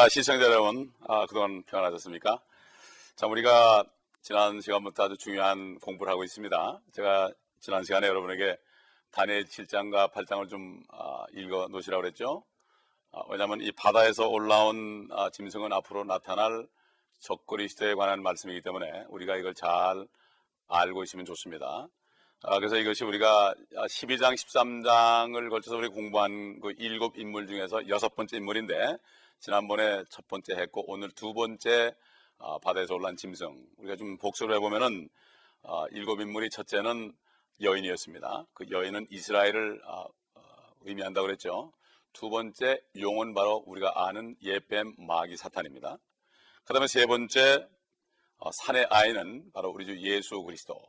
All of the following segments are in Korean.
아, 시청자 여러분, 아, 그동안 평안하셨습니까? 자, 우리가 지난 시간부터 아주 중요한 공부를 하고 있습니다. 제가 지난 시간에 여러분에게 다니엘 7장과 8장을 좀 아, 읽어 놓으시라고 그랬죠. 아, 왜냐하면 이 바다에서 올라온 아, 짐승은 앞으로 나타날 적그리스도에 관한 말씀이기 때문에 우리가 이걸 잘 알고 있으면 좋습니다. 아, 그래서 이것이 우리가 12장, 13장을 걸쳐서 우리 공부한 그 일곱 인물 중에서 여섯 번째 인물인데 지난번에 첫 번째 했고 오늘 두 번째 아, 바다에서 올라온 짐승 우리가 좀 복수를 해보면은 아, 일곱 인물이 첫째는 여인이었습니다. 그 여인은 이스라엘을 아, 어, 의미한다고 그랬죠. 두 번째 용은 바로 우리가 아는 예뱀 마귀 사탄입니다. 그 다음에 세 번째 어, 산의 아이는 바로 우리 주 예수 그리스도.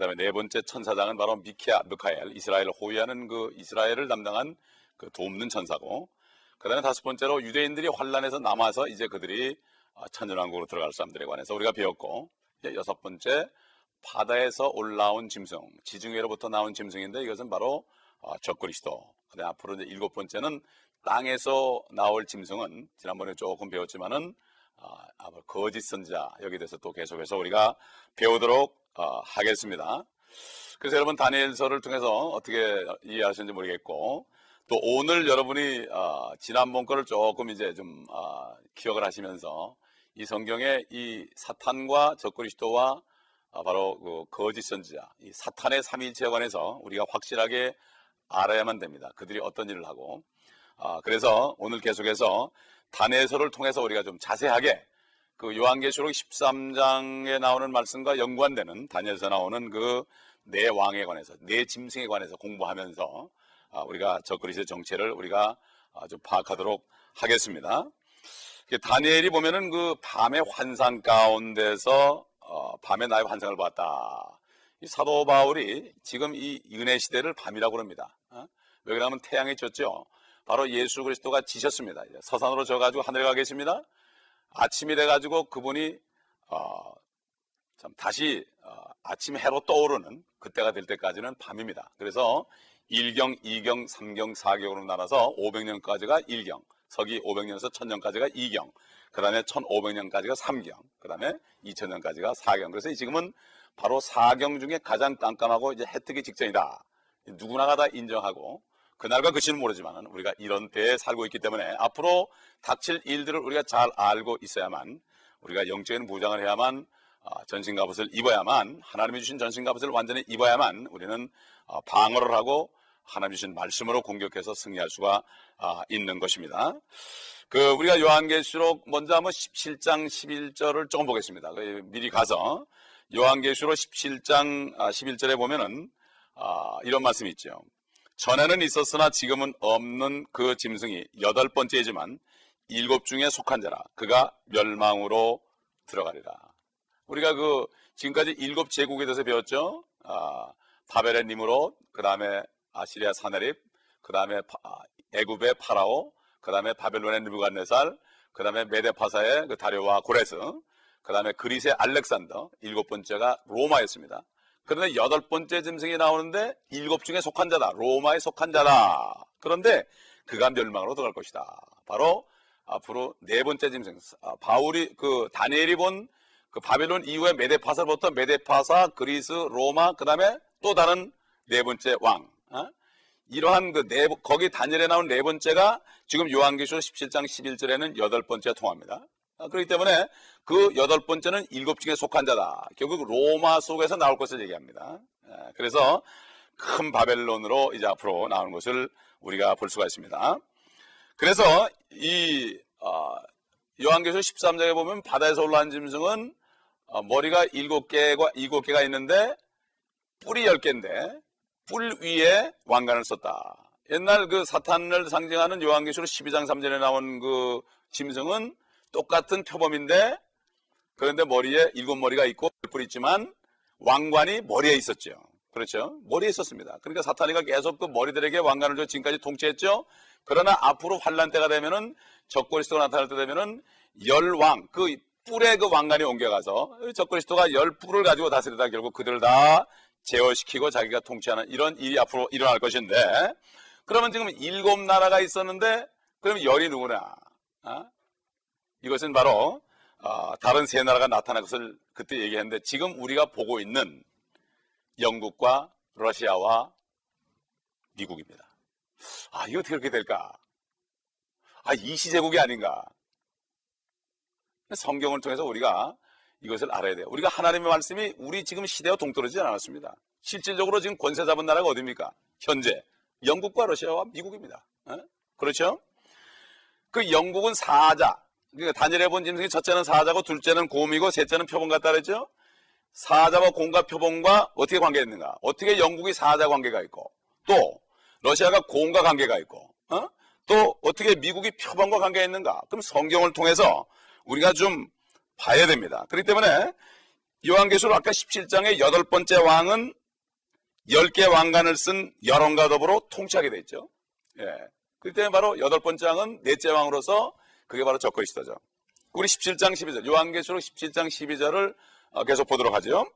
그 다음에 네 번째 천사장은 바로 미키아, 미카엘, 이스라엘을 호위하는 그 이스라엘을 담당한 그 돕는 천사고, 그 다음에 다섯 번째로 유대인들이 환란에서 남아서 이제 그들이 아, 천연왕국으로 들어갈 사람들에 관해서 우리가 배웠고, 여섯 번째 바다에서 올라온 짐승, 지중해로부터 나온 짐승인데 이것은 바로 아, 적그리스도. 그다음 앞으로 이제 일곱 번째는 땅에서 나올 짐승은 지난번에 조금 배웠지만은 아, 거짓 선자 여기 대해서 또 계속해서 우리가 배우도록 어, 하겠습니다. 그래서 여러분 다니엘서를 통해서 어떻게 이해하셨는지 모르겠고 또 오늘 여러분이 어, 지난번 거를 조금 이제 좀 어, 기억을 하시면서 이 성경에 이 사탄과 적그리스도와 어, 바로 그 거짓 선지자 이 사탄의 삼일체에 관해서 우리가 확실하게 알아야만 됩니다. 그들이 어떤 일을 하고 아, 그래서 오늘 계속해서 다니엘서를 통해서 우리가 좀 자세하게 그 요한계시록 13장에 나오는 말씀과 연관되는 다니엘서 나오는 그네 왕에 관해서 네 짐승에 관해서 공부하면서 아, 우리가 저 그리스의 정체를 우리가 좀 파악하도록 하겠습니다. 다니엘이 보면은 그 밤의 환상 가운데서 어, 밤에 나의 환상을 봤다. 이 사도 바울이 지금 이 은혜 시대를 밤이라고 합니다. 어? 왜 그러냐면 태양이 졌죠. 바로 예수 그리스도가 지셨습니다. 서산으로 져가지고 하늘에 가 계십니다. 아침이 돼가지고 그분이 어, 참 다시 어, 아침 해로 떠오르는 그때가 될 때까지는 밤입니다. 그래서 1경, 2경, 3경, 4경으로 나눠서 500년까지가 1경, 서기 500년에서 1000년까지가 2경, 그 다음에 1500년까지가 3경, 그 다음에 2000년까지가 4경. 그래서 지금은 바로 4경 중에 가장 깜깜하고 이제 해 뜨기 직전이다. 누구나가 다 인정하고 그날과 그 시는 모르지만 우리가 이런 때에 살고 있기 때문에 앞으로 닥칠 일들을 우리가 잘 알고 있어야만 우리가 영적인 무장을 해야만 아, 전신갑 옷을 입어야만 하나님이 주신 전신갑 옷을 완전히 입어야만 우리는 아, 방어를 하고 하나님 주신 말씀으로 공격해서 승리할 수가 아, 있는 것입니다. 그 우리가 요한계시록 먼저 한번 17장 11절을 조금 보겠습니다. 그 미리 가서 요한계시록 17장 11절에 보면은 이런 말씀이 있죠. 전에는 있었으나 지금은 없는 그 짐승이 여덟 번째이지만 일곱 중에 속한 자라 그가 멸망으로 들어가리라. 우리가 그 지금까지 일곱 제국에 대해서 배웠죠. 아, 바벨의 니므로, 그 다음에 아시리아 사네립, 그 다음에 애굽의 파라오, 그 다음에 바벨론의 느부갓네살, 그 다음에 메데파사의 그 다리오와 고레스, 그 다음에 그리스의 알렉산더, 일곱 번째가 로마였습니다. 그런데 여덟 번째 짐승이 나오는데 일곱 중에 속한 자다. 로마에 속한 자다. 그런데 그가 멸망으로 들어갈 것이다. 바로 앞으로 네 번째 짐승. 아, 바울이 그 다니엘이 본 그 바벨론 이후에 메데파사부터 메데파사, 그리스, 로마, 그 다음에 또 다른 네 번째 왕. 어? 이러한 그 네, 거기 다니엘에 나온 네 번째가 지금 요한계시록 17장 11절에는 여덟 번째 통합니다. 아, 그렇기 때문에 그 여덟 번째는 일곱 중에 속한 자다. 결국 로마 속에서 나올 것을 얘기합니다. 아, 그래서 큰 바벨론으로 이제 앞으로 나오는 것을 우리가 볼 수가 있습니다. 그래서 이 어, 요한계시록 13장에 보면 바다에서 올라온 짐승은 어, 머리가 일곱 개가 일곱 개가 있는데 뿔이 열 개인데 뿔 위에 왕관을 썼다. 옛날 그 사탄을 상징하는 요한계시록 12장 3절에 나온 그 짐승은 똑같은 표범인데 그런데 머리에 일곱 머리가 있고 뿔이 있지만 왕관이 머리에 있었죠. 그렇죠? 머리에 있었습니다. 그러니까 사탄이가 계속 그 머리들에게 왕관을 줘 지금까지 통치했죠. 그러나 앞으로 환란 때가 되면은 적그리스도가 나타날 때 되면은 열왕 그 뿔에 그 왕관이 옮겨가서 적그리스도가 열 뿔을 가지고 다스리다 결국 그들을 다 제어시키고 자기가 통치하는 이런 일이 앞으로 일어날 것인데 그러면 지금 일곱 나라가 있었는데 그러면 열이 누구나 어? 이것은 바로 어, 다른 세 나라가 나타난 것을 그때 얘기했는데 지금 우리가 보고 있는 영국과 러시아와 미국입니다. 아, 이거 어떻게 그렇게 될까? 아, 이 시제국이 아닌가? 성경을 통해서 우리가 이것을 알아야 돼요. 우리가 하나님의 말씀이 우리 지금 시대와 동떨어지지 않았습니다. 실질적으로 지금 권세 잡은 나라가 어디입니까? 현재 영국과 러시아와 미국입니다. 어? 그렇죠? 그 영국은 사자. 그러니까 단일해 본 짐승이 첫째는 사자고 둘째는 곰이고 셋째는 표범 같다 그랬죠? 사자와 곰과 표범과 어떻게 관계가 있는가? 어떻게 영국이 사자 관계가 있고 또 러시아가 곰과 관계가 있고 어? 또 어떻게 미국이 표범과 관계가 있는가? 그럼 성경을 통해서 우리가 좀 봐야 됩니다. 그렇기 때문에 요한계시록 아까 17장의 여덟 번째 왕은 10개 왕관을 쓴 여론과 더불어 통치하게 돼 있죠. 예. 그렇기 때문에 바로 여덟 번째 왕은 넷째 왕으로서 그게 바로 적그리스도죠. 우리 17장 12절, 요한계시록 17장 12절을 어, 계속 보도록 하죠.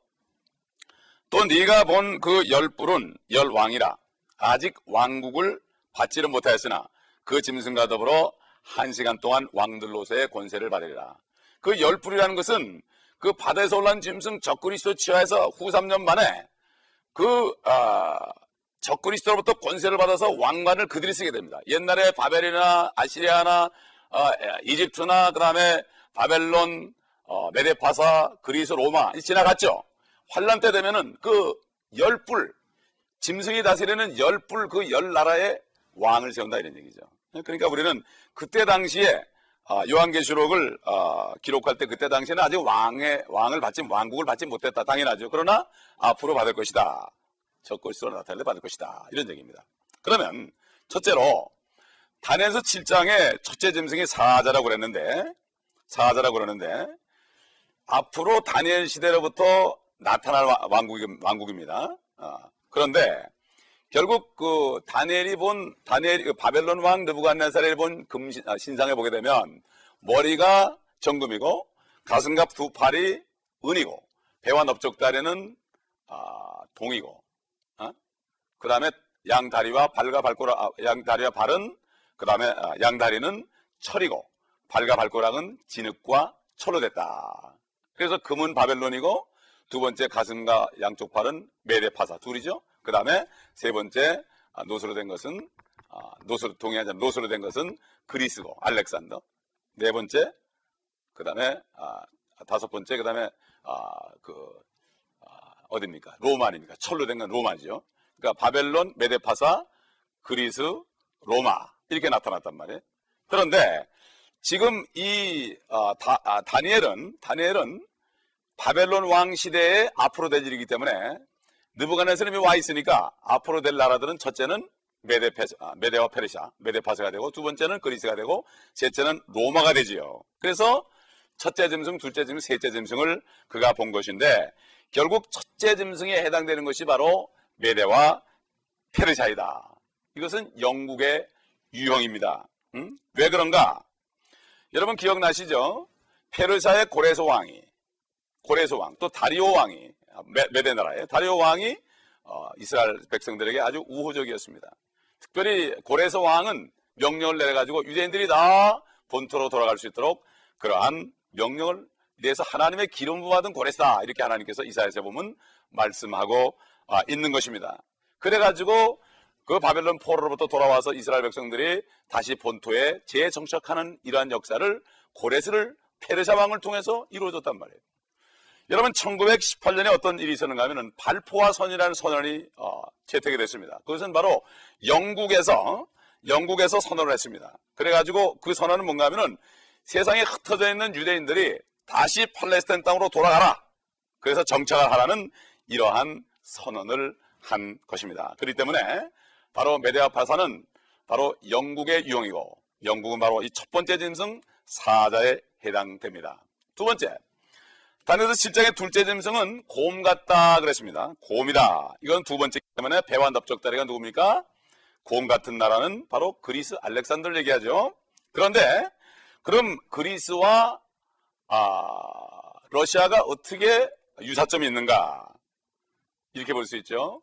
또 네가 본 그 열 뿔은 열 왕이라 아직 왕국을 받지를 못하였으나 그 짐승과 더불어 한 시간 동안 왕들로서의 권세를 받으리라. 그 열 뿔이라는 것은 그 바다에서 올라온 짐승 적그리스도 치하에서 후 3년 만에 그 아, 적그리스도로부터 권세를 받아서 왕관을 그들이 쓰게 됩니다. 옛날에 바벨이나 아시리아나 어, 이집트나 그다음에 바벨론, 어, 메데파사, 그리스, 로마 지나갔죠. 환란 때 되면은 그 열불 짐승이 다스리는 열불 그 열 나라의 왕을 세운다 이런 얘기죠. 그러니까 우리는 그때 당시에 아, 요한계시록을 아, 기록할 때 그때 당시에는 아직 왕의 왕을 받지 왕국을 받지 못했다 당연하죠. 그러나 앞으로 받을 것이다. 적그리스도로 나타낼 때 받을 것이다. 이런 얘기입니다. 그러면 첫째로 단에서 7장에 첫째 짐승이 사자라고 그랬는데 사자라고 그러는데 앞으로 다니엘 시대로부터 나타날 왕국, 왕국입니다. 아, 그런데 결국 그 다니엘이 본 다니엘 그 바벨론 왕 느부갓네살이 본 금신 아, 신상에 보게 되면 머리가 정금이고 가슴과 두 팔이 은이고 배와 넓적다리는 아, 동이고 어? 그 다음에 양 다리와 발과 발꼬락 아, 양다리와 발은 그 다음에 아, 양다리는 철이고 발과 발꼬락은 진흙과 철로 됐다. 그래서 금은 바벨론이고 두 번째 가슴과 양쪽 팔은 메데파사 둘이죠. 그 다음에 세 번째 아, 노스로 된 것은 아, 노스로 동의하지 않는 노스로 된 것은 그리스고 알렉산더. 네 번째 그 다음에 다섯 번째 그 다음에 그 어디입니까? 로마 아닙니까? 철로 된 건 로마죠. 그러니까 바벨론, 메데파사, 그리스, 로마 이렇게 나타났단 말이에요. 그런데 지금 이 어, 다, 아, 다니엘은 다니엘은 바벨론 왕 시대에 앞으로 될 일이기 때문에 느부갓네살이 와 있으니까 앞으로 될 나라들은 첫째는 메데 페스, 아, 메데와 페르시아, 메데파스가 되고 두 번째는 그리스가 되고 셋째는 로마가 되지요. 그래서 첫째 짐승, 둘째 짐승, 셋째 짐승을 그가 본 것인데 결국 첫째 짐승에 해당되는 것이 바로 메데와 페르시아이다. 이것은 영국의 유형입니다. 음? 왜 그런가? 여러분 기억나시죠? 페르사의 고레소 왕이, 고레소 왕, 또 다리오 왕이, 메, 데 나라의 다리오 왕이 어, 이스라엘 백성들에게 아주 우호적이었습니다. 특별히 고레소 왕은 명령을 내려가지고 유대인들이 다 본토로 돌아갈 수 있도록 그러한 명령을 내서 하나님의 기름 부받은 고레사 이렇게 하나님께서 이사야서 보면 말씀하고 아, 있는 것입니다. 그래가지고 그 바벨론 포로로부터 돌아와서 이스라엘 백성들이 다시 본토에 재정착하는 이러한 역사를 고레스를 페르샤 왕을 통해서 이루어졌단 말이에요. 여러분 1918년에 어떤 일이 있었는가 하면 발포화 선이라는 선언이 어, 채택이 됐습니다. 그것은 바로 영국에서 영국에서 선언을 했습니다. 그래가지고 그 선언은 뭔가 하면은 세상에 흩어져 있는 유대인들이 다시 팔레스타인 땅으로 돌아가라. 그래서 정착을 하라는 이러한 선언을 한 것입니다. 그렇기 때문에 바로 메데아 파사는 바로 영국의 유형이고 영국은 바로 이 첫 번째 짐승 사자에 해당됩니다. 두 번째, 단에서 7장의 둘째 짐승은 곰 같다 그랬습니다. 곰이다. 이건 두 번째 때문에 배와 넓적다리가 누굽니까? 곰 같은 나라는 바로 그리스 알렉산더를 얘기하죠. 그런데 그럼 그리스와 아, 러시아가 어떻게 유사점이 있는가? 이렇게 볼 수 있죠.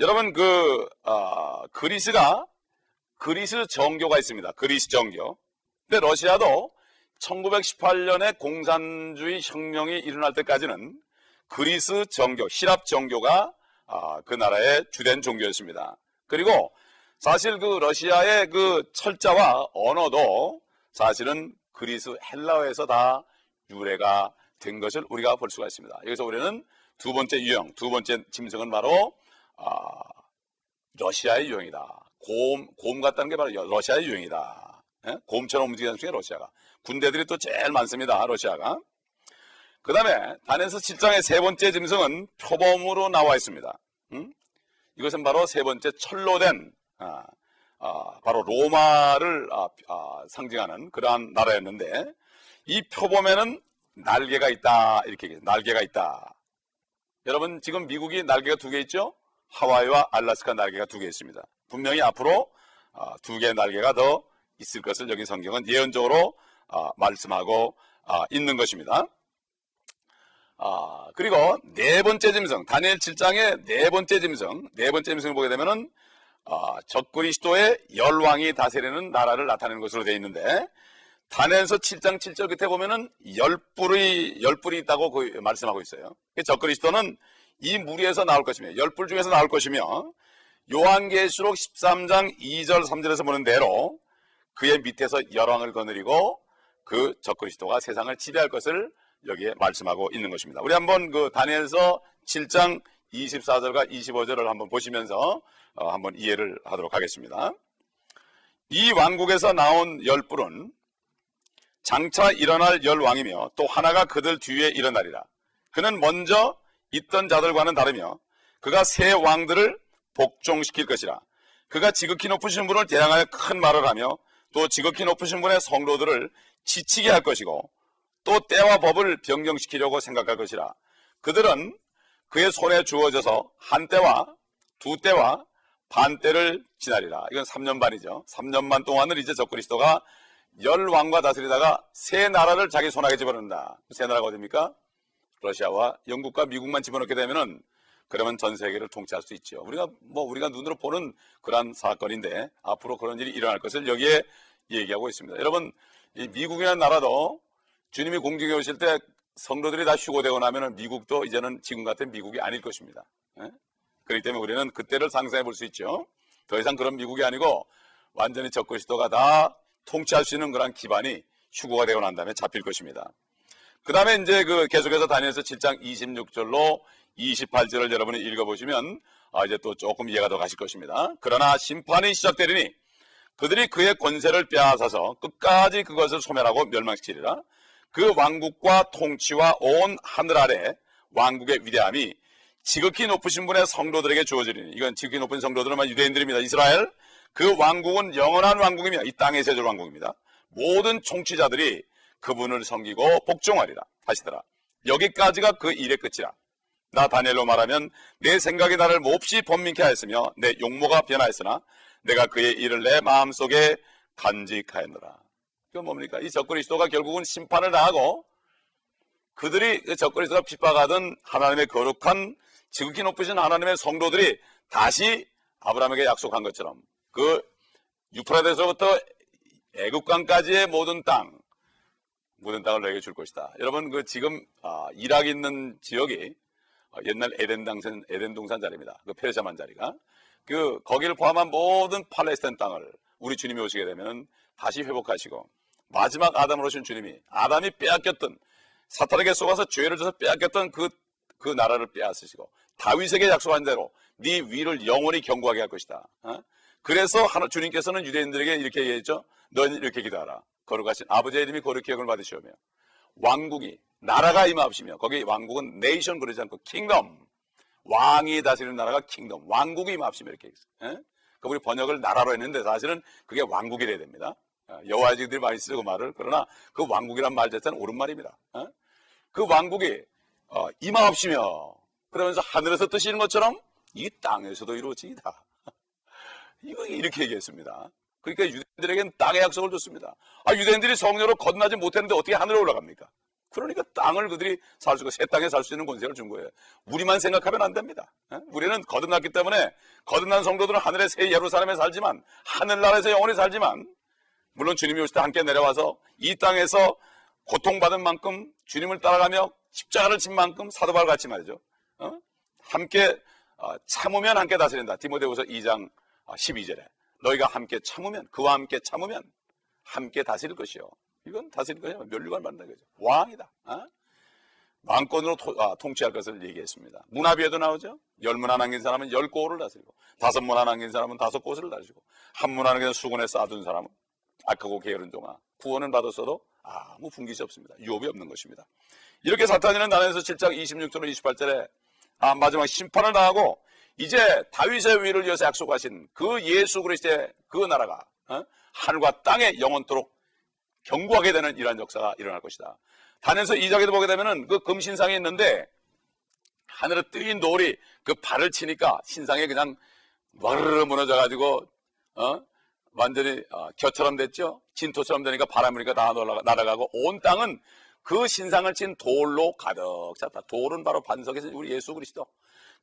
여러분 그 어, 그리스가 그리스 정교가 있습니다. 그리스 정교. 근데 러시아도 1918년에 공산주의 혁명이 일어날 때까지는 그리스 정교, 시랍 정교가 아, 그 나라의 주된 종교였습니다. 그리고 사실 그 러시아의 그 철자와 언어도 사실은 그리스 헬라어에서 다 유래가 된 것을 우리가 볼 수가 있습니다. 여기서 우리는 두 번째 유형, 두 번째 짐승은 바로 아, 러시아의 유형이다. 곰, 곰 같다는 게 바로 러시아의 유형이다. 예? 곰처럼 움직이는 중에 러시아가. 군대들이 또 제일 많습니다. 러시아가. 그 다음에 다니엘서 7장의 세 번째 짐승은 표범으로 나와 있습니다. 음? 이것은 바로 세 번째 철로 된 아, 아, 바로 로마를 아, 아, 상징하는 그러한 나라였는데 이 표범에는 날개가 있다 이렇게 얘기해요. 날개가 있다. 여러분 지금 미국이 날개가 두 개 있죠? 하와이와 알라스카 날개가 두 개 있습니다. 분명히 앞으로 아, 두 개의 날개가 더 있을 것을 여기 성경은 예언적으로 아, 말씀하고 아, 있는 것입니다. 아, 그리고 네 번째 짐승, 다니엘 7장의 네 번째 짐승, 네 번째 짐승을 보게 되면은 아, 적그리스도의 열왕이 다스리는 나라를 나타내는 것으로 되어 있는데 다니엘서 7장 7절 끝에 보면은 열뿔이 열뿔이 있다고 그 말씀하고 있어요. 적그리스도는 이 무리에서 나올 것이며 열뿔 중에서 나올 것이며 요한계시록 13장 2절 3절에서 보는 대로 그의 밑에서 열왕을 거느리고 그 적그리스도가 세상을 지배할 것을 여기에 말씀하고 있는 것입니다. 우리 한번 그 다니엘서 7장 24절과 25절을 한번 보시면서 어, 한번 이해를 하도록 하겠습니다. 이 왕국에서 나온 열불은 장차 일어날 열왕이며 또 하나가 그들 뒤에 일어나리라. 그는 먼저 있던 자들과는 다르며 그가 새 왕들을 복종시킬 것이라. 그가 지극히 높으신 분을 대항하여 큰 말을 하며 또 지극히 높으신 분의 성도들을 지치게 할 것이고 또 때와 법을 변경시키려고 생각할 것이라. 그들은 그의 손에 주어져서 한 때와 두 때와 반 때를 지나리라. 이건 3년 반이죠. 3년 반 동안을 이제 적그리스도가 열 왕과 다스리다가 세 나라를 자기 손아귀 집어넣는다. 세 나라가 어딥니까? 러시아와 영국과 미국만 집어넣게 되면은 그러면 전 세계를 통치할 수 있죠. 우리가 뭐 우리가 눈으로 보는 그러한 사건인데 앞으로 그런 일이 일어날 것을 여기에 얘기하고 있습니다. 여러분 이 미국이라는 나라도 주님이 공중에 오실 때 성도들이 다 휴고되고 나면은 미국도 이제는 지금 같은 미국이 아닐 것입니다. 예? 그렇기 때문에 우리는 그때를 상상해 볼 수 있죠. 더 이상 그런 미국이 아니고 완전히 적그리스도가 다 통치할 수 있는 그런 기반이 휴고가 되고 난 다음에 잡힐 것입니다. 그 다음에 이제 그 계속해서 다니엘서 7장 26절로 28절을 여러분이 읽어보시면 아 이제 또 조금 이해가 더 가실 것입니다. 그러나 심판이 시작되리니 그들이 그의 권세를 빼앗아서 끝까지 그것을 소멸하고 멸망시키리라. 그 왕국과 통치와 온 하늘 아래 왕국의 위대함이 지극히 높으신 분의 성도들에게 주어지리니 이건 지극히 높은 성도들은 유대인들입니다. 이스라엘 그 왕국은 영원한 왕국이며 이 땅의 세절 왕국입니다. 모든 총치자들이 그분을 섬기고 복종하리라 하시더라. 여기까지가 그 일의 끝이라. 나 다니엘로 말하면 내 생각이 나를 몹시 번민케 하였으며 내 용모가 변하였으나 내가 그의 일을 내 마음속에 간직하였노라. 그건 뭡니까? 이 적그리스도가 결국은 심판을 당하고 그들이 그 적그리스도가 핍박하던 하나님의 거룩한 지극히 높으신 하나님의 성도들이 다시 아브라함에게 약속한 것처럼 그 유프라데서부터 애국강까지의 모든 땅 모든 땅을 너에게 줄 것이다. 여러분 그 지금 아, 이락 있는 지역이 어, 옛날 에덴 당선 에덴 동산 자리입니다. 그 페르시아만 자리가 그 거기를 포함한 모든 팔레스타인 땅을 우리 주님이 오시게 되면 다시 회복하시고 마지막 아담으로 오신 주님이 아담이 빼앗겼던 사탄에게 속아서 죄를 져서 빼앗겼던 그, 그 나라를 빼앗으시고 다윗에게 약속한 대로 네 위를 영원히 견고하게 할 것이다. 어? 그래서 하나, 주님께서는 유대인들에게 이렇게 얘기했죠. 너는 이렇게 기도하라. 거룩하신 아버지의 이름이 거룩히 여김을 받으시오며 왕국이 나라가 임하시며 거기 왕국은 nation 그러지 않고 kingdom 왕이 다스리는 나라가 kingdom 왕국이 임하시며 이렇게 했어요. 그 우리 번역을 나라로 했는데 사실은 그게 왕국이 돼야 됩니다. 어, 여호와지들이 많이 쓰고 말을 그러나 그 왕국이란 말 자체는 옳은 말입니다. 어? 그 왕국이 어, 임하옵시며 그러면서 하늘에서 뜨시는 것처럼 이 땅에서도 이루어지이다. 이거 이렇게 얘기했습니다. 그러니까 유대인들에게는 땅의 약속을 줬습니다. 아 유대인들이 성녀로 건너지 못했는데 어떻게 하늘에 올라갑니까? 그러니까 땅을 그들이 살 수, 있고 새 땅에 살 수 있는 권세를 준 거예요. 우리만 생각하면 안 됩니다. 우리는 거듭났기 때문에 거듭난 성도들은 하늘의 새 예루살렘에 살지만 하늘나라에서 영원히 살지만 물론 주님이 오실 때 함께 내려와서 이 땅에서 고통받은 만큼 주님을 따라가며 십자가를 진 만큼 사도 바울 같이 말이죠. 어? 함께 어, 참으면 함께 다스린다. 디모데후서 2장 12절에 어, 너희가 함께 참으면 그와 함께 참으면 함께 다스릴 것이요. 이건 다스릴 것이 멸류관 만든 거죠. 왕이다. 어? 왕권으로 토, 아, 통치할 것을 얘기했습니다. 문화비에도 나오죠. 열문 하나 남긴 사람은 열 고을을 다스리고 다섯 문 하나 남긴 사람은 다섯 곳을 다스리고 한문 하나 남긴 수군에 쌓아둔 사람은 악하고 게으른 종아 구원은 받았어도 아무 분깃이 없습니다. 유업이 없는 것입니다. 이렇게 사탄이는 나에서 7장 26절로 28절에 아, 마지막 심판을 당하고 이제 다윗의 위를 위해서 약속하신 그 예수 그리스도의 그 나라가 어? 하늘과 땅에 영원토록 경고하게 되는 이러한 역사가 일어날 것이다. 단에서 이장에도 보게 되면은 그 금신상이 있는데 하늘에 뜨인 돌이 그 발을 치니까 신상이 그냥 와르르 무너져가지고 어? 완전히 어, 겨처럼 됐죠. 진토처럼 되니까 바람 이니까 다 날아가고 온 땅은 그 신상을 친 돌로 가득 찼다. 돌은 바로 반석에서 우리 예수 그리스도.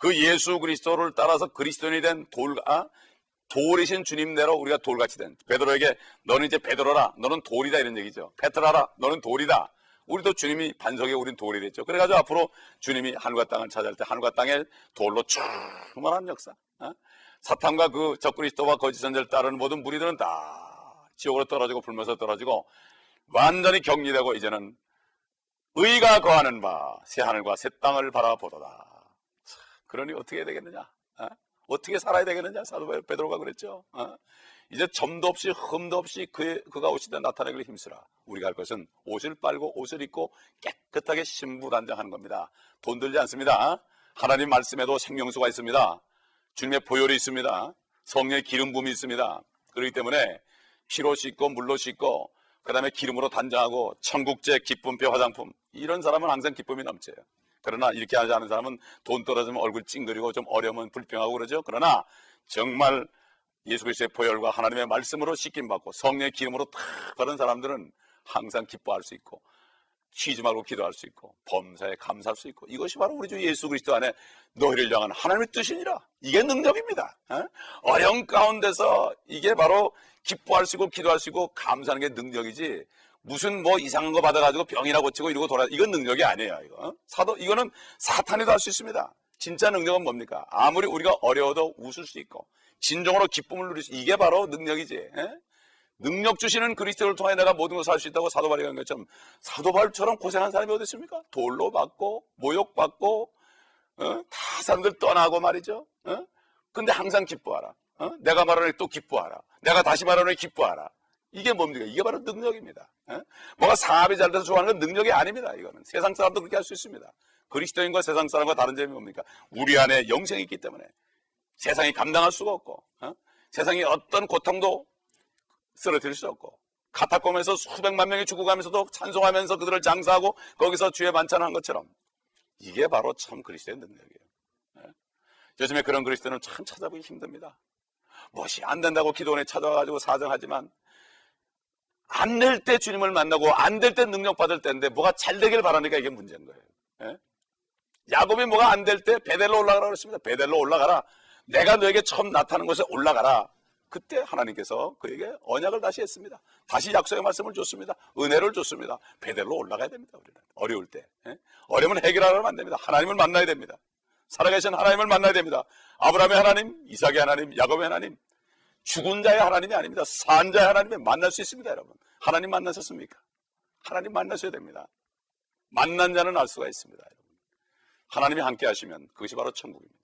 그 예수 그리스도를 따라서 그리스도인이 된 돌과 돌이신 주님대로 우리가 돌같이 된 베드로에게 너는 이제 베드로라 너는 돌이다 이런 얘기죠. 페트라라 너는 돌이다. 우리도 주님이 반석에 우린 돌이 됐죠. 그래가지고 앞으로 주님이 하늘과 땅을 찾아올 때 하늘과 땅에 돌로 충만한 역사. 어? 사탄과 그 적그리스도와 거짓 선제를 따르는 모든 무리들은 다 지옥으로 떨어지고 불면서 떨어지고 완전히 격리되고 이제는 의가 거하는 바 새 하늘과 새 땅을 바라보도다. 그러니 어떻게 해야 되겠느냐? 어? 떻게 살아야 되겠느냐? 사도 베드로가 그랬죠. 어? 이제 점도 없이 흠도 없이 그, 그가 오시다 나타나기를 힘쓰라. 우리가 할 것은 옷을 빨고 옷을 입고 깨끗하게 신부단장하는 겁니다. 돈 들지 않습니다. 하나님 말씀에도 생명수가 있습니다. 주님의 보혈이 있습니다. 성령의 기름 부음이 있습니다. 그렇기 때문에 피로 씻고 물로 씻고 그 다음에 기름으로 단장하고 천국제 기쁨표 화장품 이런 사람은 항상 기쁨이 넘쳐요. 그러나 이렇게 하지 않은 사람은 돈 떨어지면 얼굴 찡그리고 좀 어려우면 불평하고 그러죠. 그러나 정말 예수 그리스도의 보혈과 하나님의 말씀으로 씻김 받고 성령의 기름으로 탁 받은 사람들은 항상 기뻐할 수 있고 쉬지 말고 기도할 수 있고 범사에 감사할 수 있고 이것이 바로 우리 주 예수 그리스도 안에 너희를 향한 하나님의 뜻이니라 이게 능력입니다 어? 려운 가운데서 이게 바로 기뻐할 수 있고 기도할 수 있고 감사하는 게 능력이지 무슨 뭐 이상한 거 받아가지고 병이나 고치고 이러고 돌아 이건 능력이 아니에요 이거 사도 이거는 사탄이도 할 수 있습니다 진짜 능력은 뭡니까 아무리 우리가 어려워도 웃을 수 있고 진정으로 기쁨을 누릴 수 이게 바로 능력이지 에? 능력 주시는 그리스도를 통해 내가 모든 것을 할 수 있다고 사도 바울이 한 것처럼 사도 바울처럼 고생한 사람이 어디 있습니까? 돌로 받고 모욕 받고 어? 다 사람들 떠나고 말이죠. 어? 근데 항상 기뻐하라. 어? 내가 말하는 또 기뻐하라. 내가 다시 말하는 기뻐하라. 이게 뭡니까? 이게 바로 능력입니다. 어? 뭐가 사업이 잘 돼서 좋아하는 건 능력이 아닙니다. 이거는 세상 사람도 그렇게 할 수 있습니다. 그리스도인과 세상 사람과 다른 점이 뭡니까? 우리 안에 영생이 있기 때문에 세상이 감당할 수가 없고 어? 세상이 어떤 고통도 쓰러뜨릴 수 없고 카타콤에서 수백만 명이 죽어가면서도 찬송하면서 그들을 장사하고 거기서 주의 반찬한 것처럼 이게 바로 참 그리스도의 능력이에요. 네? 요즘에 그런 그리스도는 참 찾아보기 힘듭니다. 무엇이 안 된다고 기도원에 찾아와가지고 사정하지만 안 될 때 주님을 만나고 안 될 때 능력 받을 때인데 뭐가 잘 되길 바라니까 이게 문제인 거예요. 네? 야곱이 뭐가 안 될 때 베델로 올라가라 그랬습니다. 베델로 올라가라. 내가 너에게 처음 나타난 곳에 올라가라. 그때 하나님께서 그에게 언약을 다시 했습니다. 다시 약속의 말씀을 줬습니다. 은혜를 줬습니다. 베델로 올라가야 됩니다. 우리는 어려울 때 예? 어려우면 해결하려면 안 됩니다. 하나님을 만나야 됩니다. 살아계신 하나님을 만나야 됩니다. 아브라함의 하나님, 이삭의 하나님, 야곱의 하나님, 죽은 자의 하나님이 아닙니다. 산 자의 하나님을 만날 수 있습니다, 여러분. 하나님 만나셨습니까? 하나님 만나셔야 됩니다. 만난 자는 알 수가 있습니다, 여러분. 하나님이 함께 하시면 그것이 바로 천국입니다.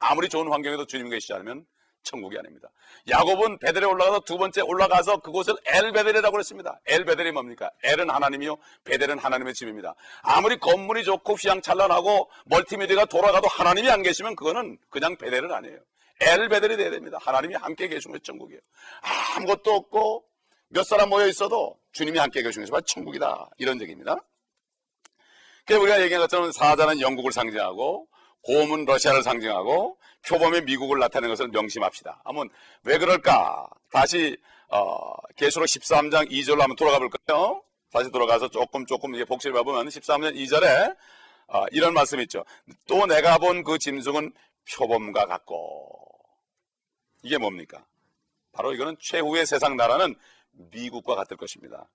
아무리 좋은 환경에도 주님 계시지 않으면 천국이 아닙니다. 야곱은 베델에 올라가서 두 번째 올라가서 그곳을 엘베델이라고 그랬습니다. 엘베델이 뭡니까? 엘은 하나님이요, 베델은 하나님의 집입니다. 아무리 건물이 좋고 휘황찬란하고 멀티미디어가 돌아가도 하나님이 안 계시면 그거는 그냥 베델은 아니에요. 엘베델이 돼야 됩니다. 하나님이 함께 계시는 게 천국이에요. 아무것도 없고 몇 사람 모여 있어도 주님이 함께 계시는 것이 천국이다. 이런 얘기입니다. 그래서 우리가 얘기한 것처럼 사자는 영국을 상징하고 고음은 러시아를 상징하고 표범의 미국을 나타내는 것을 명심합시다. 한번 왜 그럴까? 다시 어, 계수록 13장 2절로 한번 돌아가 볼까요? 다시 돌아가서 조금 조금 이게 복실해 보면 13장 2절에 어, 이런 말씀이 있죠. 또 내가 본 그 짐승은 표범과 같고 이게 뭡니까? 바로 이거는 최후의 세상 나라는 미국과 같을 것입니다.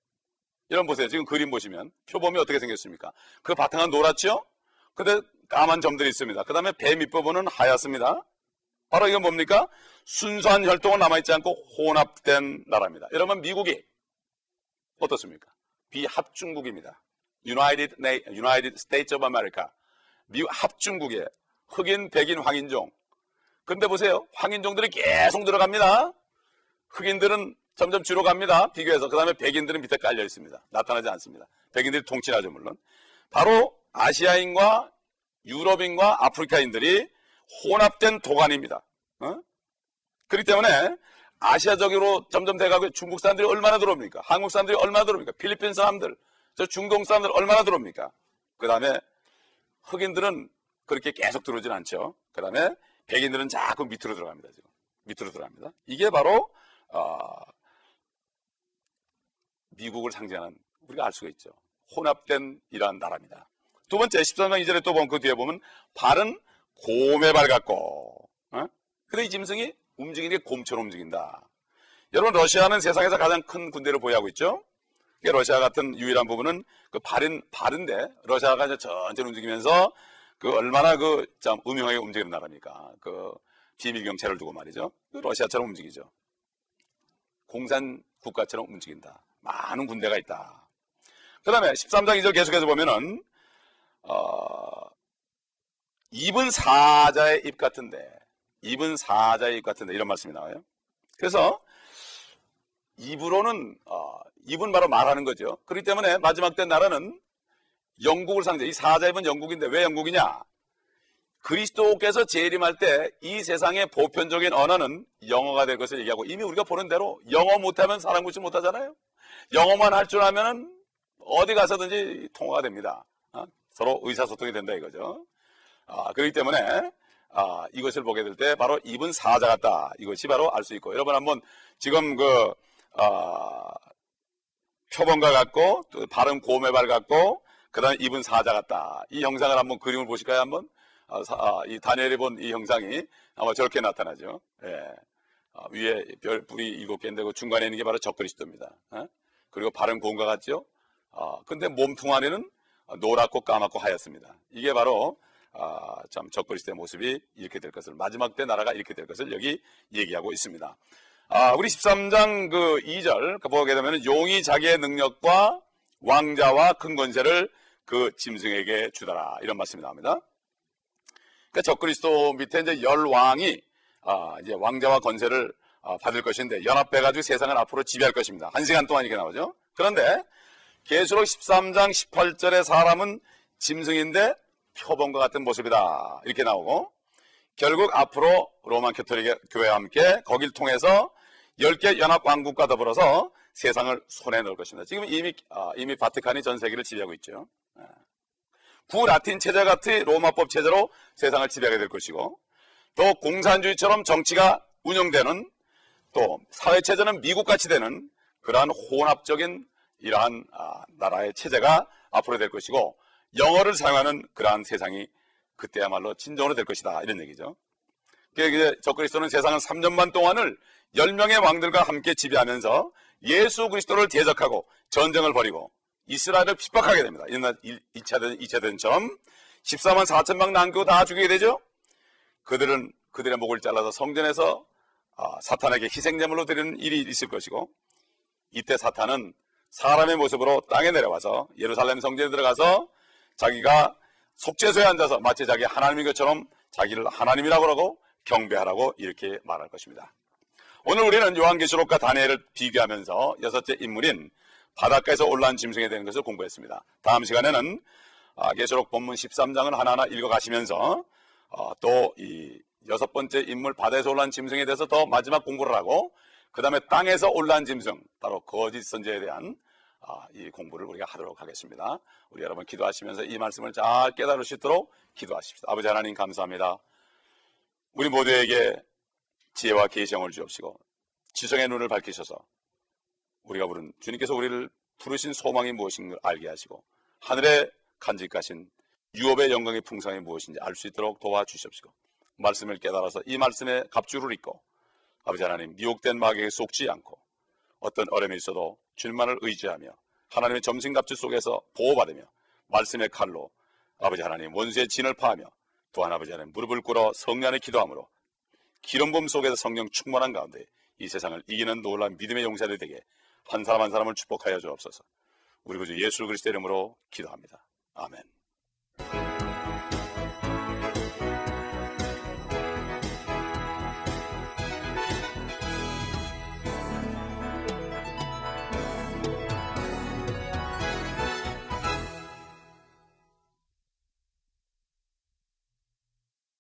여러분 보세요. 지금 그림 보시면 표범이 어떻게 생겼습니까? 그 바탕은 노랗죠? 근데 까만 점들이 있습니다. 그 다음에 배 밑부분은 하얗습니다. 바로 이건 뭡니까? 순수한 혈통은 남아있지 않고 혼합된 나라입니다. 여러분 미국이 어떻습니까? 비합중국입니다. United, United States of America. 미국 합중국에 흑인, 백인, 황인종. 근데 보세요. 황인종들이 계속 들어갑니다. 흑인들은 점점 줄어갑니다. 비교해서. 그 다음에 백인들은 밑에 깔려 있습니다. 나타나지 않습니다. 백인들이 통치하죠, 물론. 바로 아시아인과 유럽인과 아프리카인들이 혼합된 도관입니다. 어? 그렇기 때문에 아시아적으로 점점 돼가고 중국 사람들이 얼마나 들어옵니까? 한국 사람들이 얼마나 들어옵니까? 필리핀 사람들, 저 중동 사람들 얼마나 들어옵니까? 그 다음에 흑인들은 그렇게 계속 들어오진 않죠. 그 다음에 백인들은 자꾸 밑으로 들어갑니다. 지금 밑으로 들어갑니다. 이게 바로 어, 미국을 상징하는 우리가 알 수가 있죠. 혼합된 이러한 나라입니다. 두 번째 13장 이전에 또 보면 그 뒤에 보면 발은 곰의 발 같고 어? 근데 이 짐승이 움직이는 게 곰처럼 움직인다. 여러분 러시아는 세상에서 가장 큰 군대를 보유하고 있죠. 러시아 같은 유일한 부분은 그 발인 발인데 러시아가 이제 천천히 움직이면서 그 얼마나 그 참 음흉하게 움직이는 나라니까 그 비밀 경찰을 두고 말이죠. 그 러시아처럼 움직이죠. 공산 국가처럼 움직인다. 많은 군대가 있다. 그 다음에 13장 2절 계속해서 보면은 어, 입은 사자의 입 같은데 입은 사자의 입 같은데 이런 말씀이 나와요. 그래서 입으로는 어, 입은 바로 말하는 거죠. 그렇기 때문에 마지막 때 나라는 영국을 상대 이 사자의 입은 영국인데 왜 영국이냐? 그리스도께서 재림할 때 이 세상의 보편적인 언어는 영어가 될 것을 얘기하고 이미 우리가 보는 대로 영어 못하면 사람 구치 못하잖아요. 영어만 할줄 아면은 어디 가서든지 통화가 됩니다. 어? 서로 의사소통이 된다 이거죠. 아, 그렇기 때문에 아, 이것을 보게 될 때 바로 입은 사자 같다. 이것이 바로 알 수 있고 여러분 한번 지금 그 아, 표본과 같고 또 발은 곰의 발 같고 그다음에 입은 사자 같다. 이 형상을 한번 그림을 보실까요? 한번 아, 사, 아, 이 다니엘이 본 이 형상이 아마 저렇게 나타나죠. 예. 아, 위에 별 불이 일곱 개인데 그 중간에 있는 게 바로 적그리스도입니다. 어? 그리고 발은 곰과 같죠. 아, 근데 몸통 안에는 노랗고 까맣고 하얗습니다. 이게 바로 아, 참 적그리스도의 모습이 이렇게 될 것을 마지막 때 나라가 이렇게 될 것을 여기 얘기하고 있습니다. 아, 우리 13장 그 2절 그 보게 되면 용이 자기의 능력과 왕자와 큰 권세를 그 짐승에게 주더라 이런 말씀이 나옵니다. 그러니까 적그리스도 밑에 이제 열 왕이 아, 이제 왕자와 권세를 아, 받을 것인데 연합해가지고 세상을 앞으로 지배할 것입니다. 한 시간 동안 이렇게 나오죠. 그런데 계시록 13장 18절의 사람은 짐승인데 표범과 같은 모습이다. 이렇게 나오고 결국 앞으로 로마 카톨릭 교회와 함께 거길 통해서 10개 연합 왕국과 더불어서 세상을 손에 넣을 것입니다. 지금 이미 아, 이미 바티칸이 전 세계를 지배하고 있죠. 예. 구라틴 체제 같은 로마법 체제로 세상을 지배하게 될 것이고 또 공산주의처럼 정치가 운영되는 또 사회 체제는 미국같이 되는 그러한 혼합적인 이러한 아, 나라의 체제가 앞으로 될 것이고 영어를 사용하는 그러한 세상이 그때야말로 진정으로 될 것이다 이런 얘기죠. 이제 적그리스도는 세상은 3년반 동안을 10명의 왕들과 함께 지배하면서 예수 그리스도를 대적하고 전쟁을 벌이고 이스라엘을 핍박하게 됩니다. 옛날 2차, 2차 대전처럼 14만 4천 명 남기고 다 죽이게 되죠. 그들은 그들의 목을 잘라서 성전에서 아, 사탄에게 희생제물로 드리는 일이 있을 것이고 이때 사탄은 사람의 모습으로 땅에 내려와서 예루살렘 성전에 들어가서 자기가 속죄소에 앉아서 마치 자기 하나님인 것처럼 자기를 하나님이라고 하고 경배하라고 이렇게 말할 것입니다. 오늘 우리는 요한계시록과 다니엘을 비교하면서 여섯째 인물인 바닷가에서 올라온 짐승에 대한 것을 공부했습니다. 다음 시간에는 아, 계시록 본문 13장을 하나하나 읽어가시면서 어, 또이 여섯 번째 인물 바다에서 올라온 짐승에 대해서 더 마지막 공부를 하고 그 다음에 땅에서 올라온 짐승 바로 거짓 선제에 대한 아, 이 공부를 우리가 하도록 하겠습니다. 우리 여러분 기도하시면서 이 말씀을 잘 깨달을 수 있도록 기도하십시오. 아버지 하나님 감사합니다. 우리 모두에게 지혜와 계시을 주옵시고 지성의 눈을 밝히셔서 우리가 부른 주님께서 우리를 부르신 소망이 무엇인지 알게 하시고 하늘에 간직하신 유업의 영광의 풍성이 무엇인지 알 수 있도록 도와주십시오. 말씀을 깨달아서 이 말씀의 갑주를 잊고 아버지 하나님 미혹된 마귀에 속지 않고 어떤 어려움이 있어도 주님만을 의지하며 하나님의 점심갑주 속에서 보호받으며 말씀의 칼로 아버지 하나님 원수의 진을 파하며 또한 아버지 하나님 무릎을 꿇어 성령의 기도함으로 기름 부음 속에서 성령 충만한 가운데 이 세상을 이기는 놀라운 믿음의 용사들이 되게 한 사람 한 사람을 축복하여 주옵소서. 우리 구주 예수 그리스도 이름으로 기도합니다. 아멘.